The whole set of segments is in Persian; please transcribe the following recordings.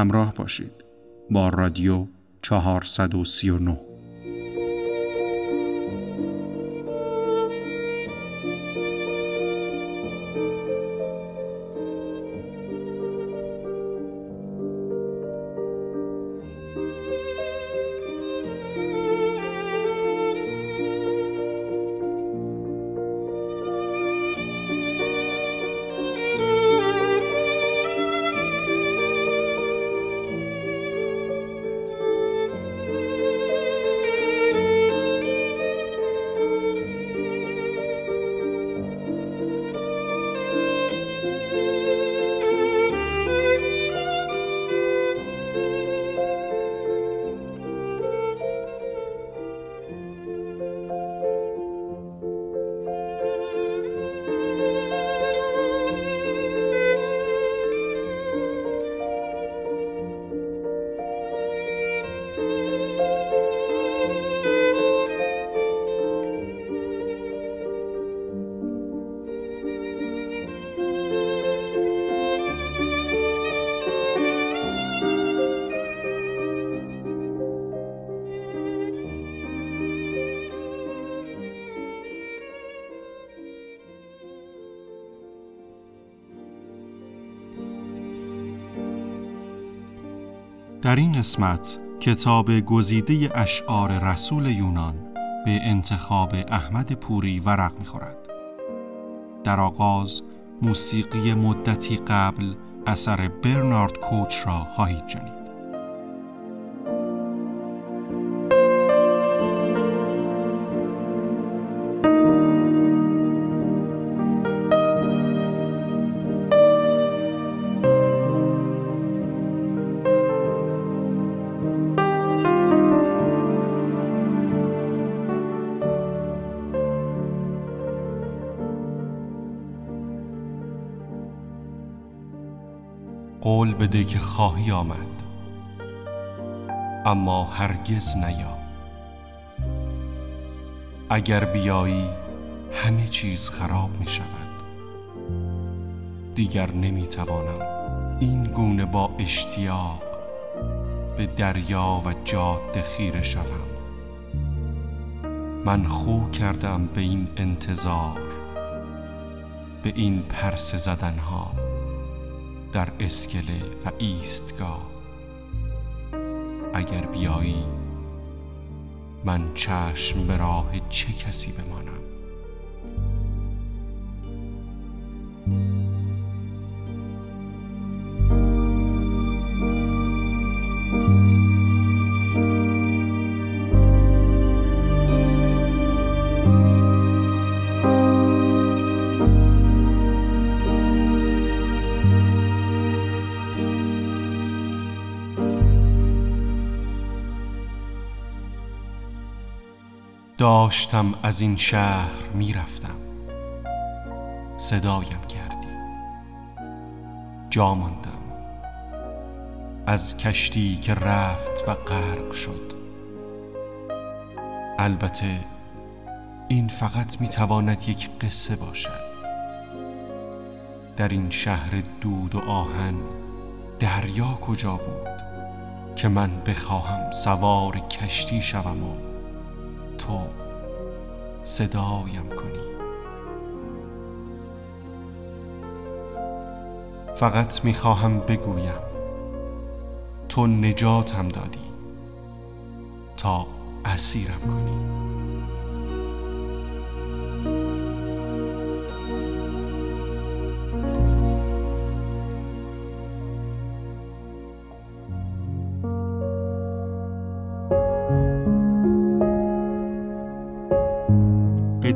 همراه باشید با رادیو 439 در این قسمت کتاب گزیده اشعار رسول یونان به انتخاب احمد پوری ورق می‌خورد. در آغاز موسیقی مدتی قبل اثر برنارد کوچ را خواهید شنید. بده که خواهی آمد. اما هرگز نیا. اگر بیایی همه چیز خراب می شود دیگر نمی توانم این گونه با اشتیاق به دریا و جاده خیره شوم. من خو کردم به این انتظار به این پرس زدنها. در اسکله و ایستگاه. اگر بیایی من چشم به راه چه کسی بمانم؟ داشتم از این شهر می‌رفتم. صدایم کردی. جا ماندم. از کشتی که رفت و غرق شد. البته این فقط می‌تواند یک قصه باشد. در این شهر دود و آهن دریا کجا بود که من بخواهم سوار کشتی شوم و تو صدایم کنی. فقط می‌خواهم بگویم تو نجاتم دادی تا اسیرم کنی.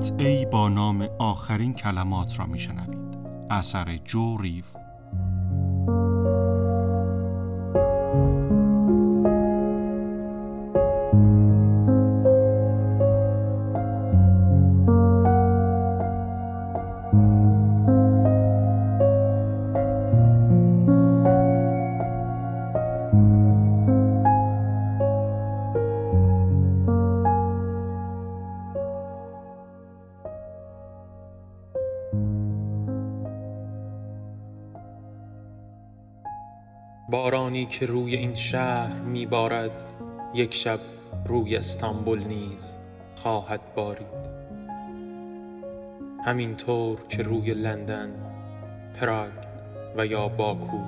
قطعه با نام آخرین کلمات را میشنوید. اثر جو ریو بارانی که روی این شهر میبارد یک شب روی استانبول نیز خواهد بارید. همینطور که روی لندن پراگ و یا باکو.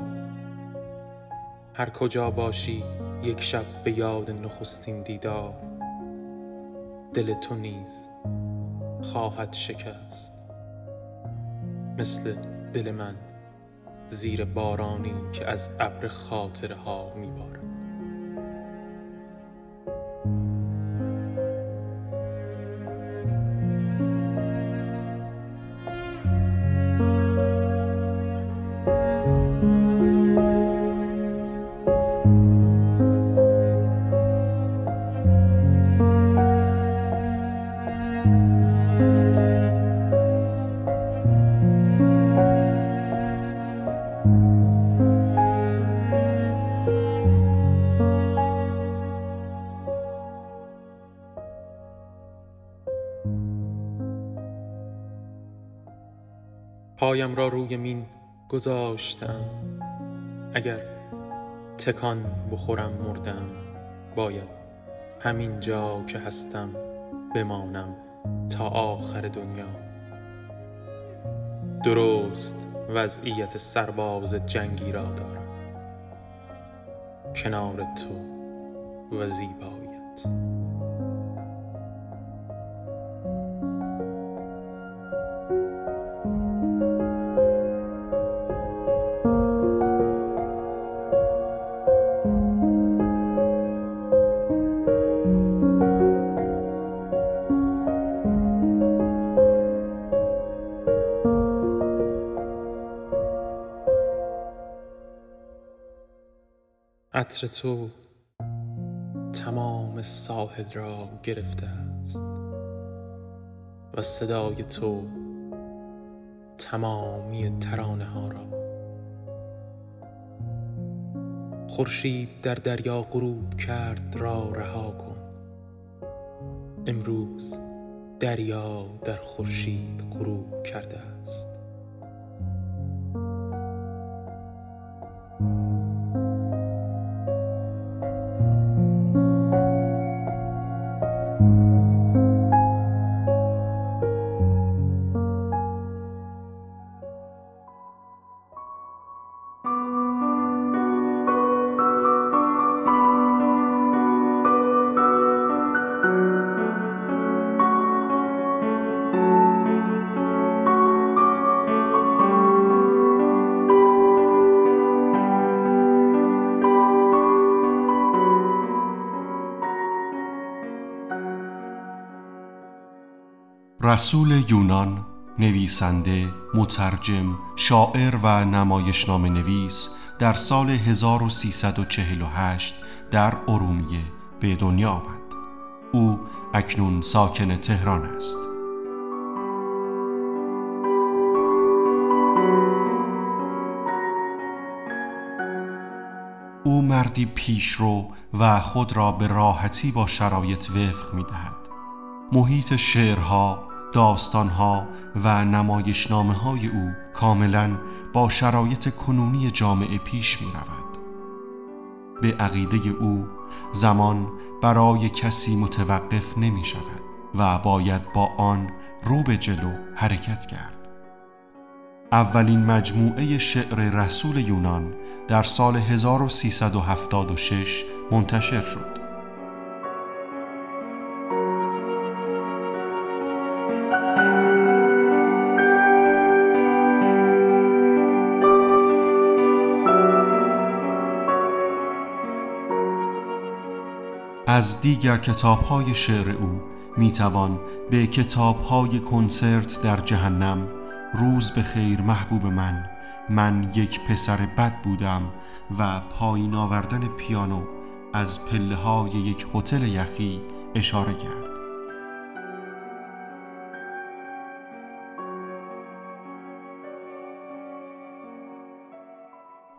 هر کجا باشی یک شب به یاد نخستین دیدار. دل تو نیز خواهد شکست. مثل دل من. زیر بارانی که از ابر خاطره ها میبارد. پایم را روی مین گذاشتم. اگر تکان بخورم مردم باید همین جا که هستم بمانم تا آخر دنیا. درست وضعیت سرباز جنگی را دارم. کنار تو و زیبایت. عطر تو تمام ساحل را گرفته است و صدای تو تمامی ترانه ها را. خورشید در دریا غروب کرد را رها کن. امروز دریا در خورشید غروب کرده است. رسول یونان نویسنده، مترجم، شاعر و نمایشنامه نویس در سال 1348 در ارومیه به دنیا آمد. او اکنون ساکن تهران است. او مردی پیشرو و خود را به راحتی با شرایط وفق می دهد. محیط شعرها، داستانها و نمایشنامه های او کاملا با شرایط کنونی جامعه پیش می رود. به عقیده او زمان برای کسی متوقف نمی شود و باید با آن رو به جلو حرکت کرد. اولین مجموعه شعر رسول یونان در سال 1376 منتشر شد. از دیگر های شعر او می توان به های کنسرت در جهنم روز به خیر محبوب من من یک پسر بد بودم و پایین آوردن پیانو از پله های یک هتل یخی اشاره کرد.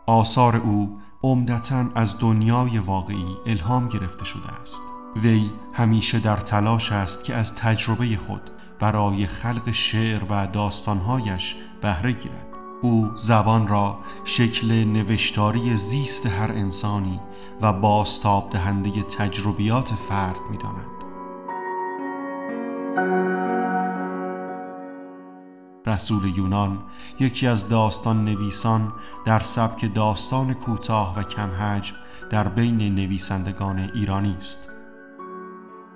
آثار او عمدتا از دنیای واقعی الهام گرفته شده است وی همیشه در تلاش است که از تجربه خود برای خلق شعر و داستانهایش بهره گیرد او زبان را شکل نوشتاری زیست هر انسانی و باستاب دهنده تجربیات فرد می داند. رسول یونان یکی از داستان نویسان در سبک داستان کوتاه و کم حجم در بین نویسندگان ایرانی است.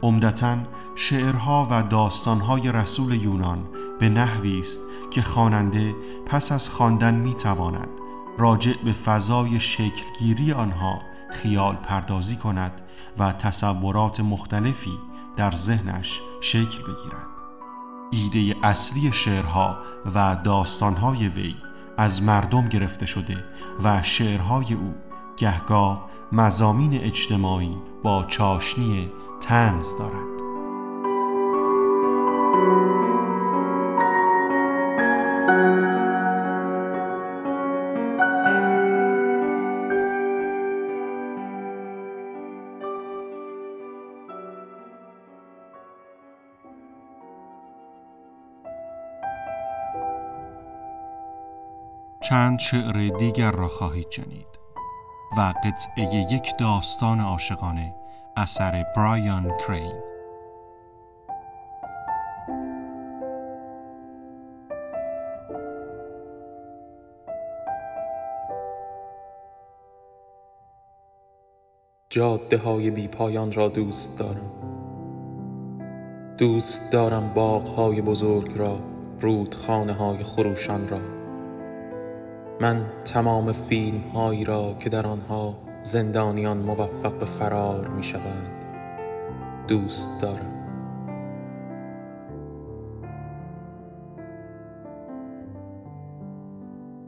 عمدتا شعرها و داستانهای رسول یونان به نحوی است که خواننده پس از خواندن می‌تواند راجع به فضای شکلگیری آنها خیال پردازی کند و تصورات مختلفی در ذهنش شکل بگیرد ایده اصلی شعرها و داستانهای وی از مردم گرفته شده و شعرهای او گهگاه مزامین اجتماعی با چاشنی تنز دارد. چند شعر دیگر را خواهید شنید و قطعه یک داستان عاشقانه اثر برایان کرین. جاده های بی پایان را دوست دارم. دوست دارم باغ های بزرگ را رودخانه های خروشان را. من تمام فیلم هایی را که در آنها زندانیان موفق به فرار می شوند دوست دارم.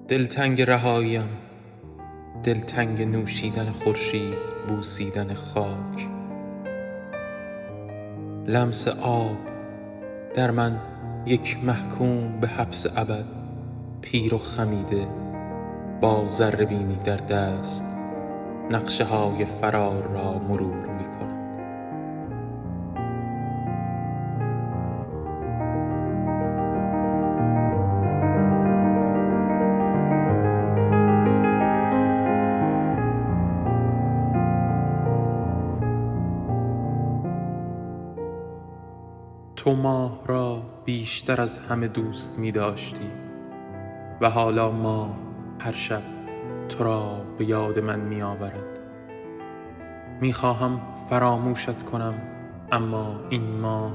دلتنگ رهاییم دلتنگ نوشیدن خورشید بوسیدن خاک. لمس آب در من یک محکوم به حبس ابد پیر و خمیده. با ذره بینی در دست نقشه های فرار را مرور می کنم تو ماه را بیشتر از همه دوست می داشتی و حالا ماه هر شب تو را به یاد من می آورد می خواهم فراموشت کنم اما این ماه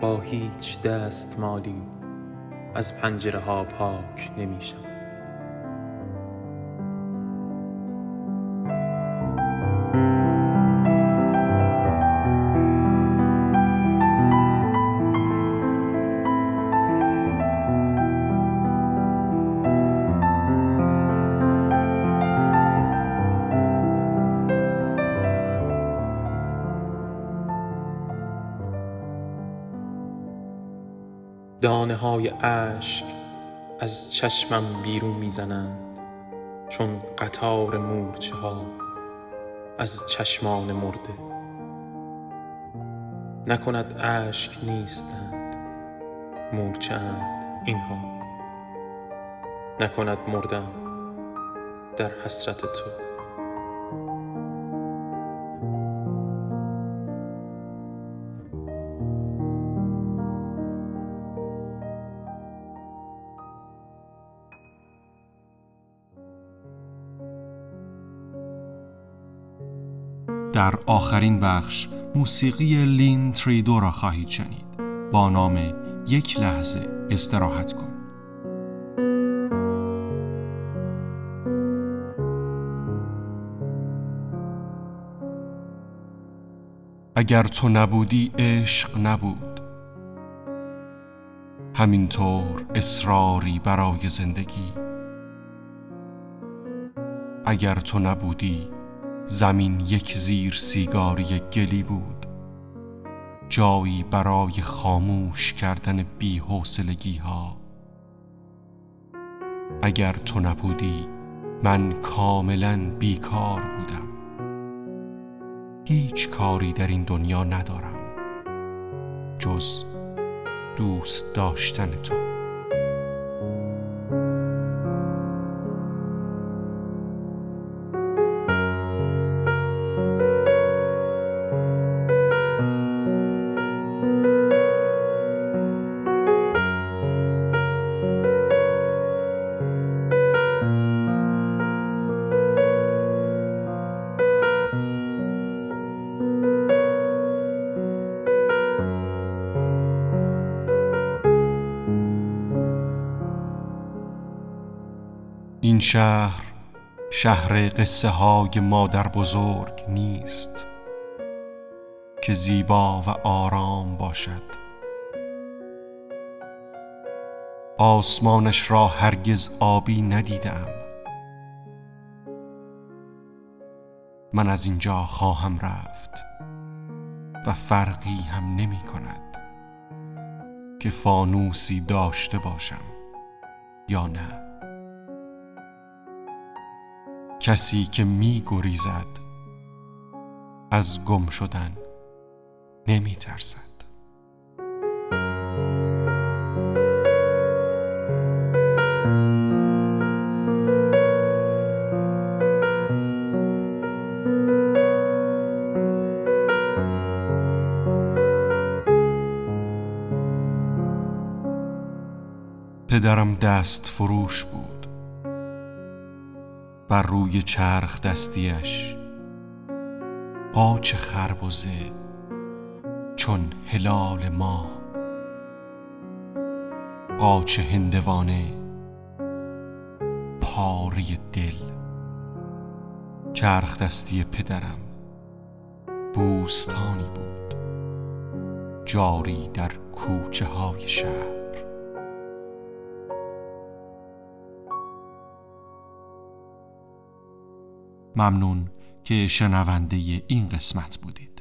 با هیچ دست مالی از پنجره ها پاک نمی دانه های اشک از چشمم بیرون می‌زنند چون قطار مورچه ها از چشمان مرده. نکند اشک نیستند مورچه اند اینها. نکند مردم در حسرت تو. در آخرین بخش موسیقی لین تریدو را خواهید شنید. با نام یک لحظه استراحت کن. اگر تو نبودی عشق نبود. همینطور اصراری برای زندگی. اگر تو نبودی زمین یک زیر سیگاری گلی بود. جایی برای خاموش کردن بی ها. اگر تو نبودی من کاملا بیکار بودم. هیچ کاری در این دنیا ندارم. جز دوست داشتن تو. این شهر شهر قصه های مادر بزرگ نیست که زیبا و آرام باشد. آسمانش را هرگز آبی ندیدم. من از اینجا خواهم رفت و فرقی هم نمی کند که فانوسی داشته باشم یا نه. کسی که می گریزد از گم شدن نمی ترسد. پدرم دست فروش بود. بر روی چرخ دستیش. قاچ خربزه چون هلال ما. قاچ هندوانه پاری دل. چرخ دستی پدرم بوستانی بود. جاری در کوچه های شهر. ممنون که شنونده این قسمت بودید.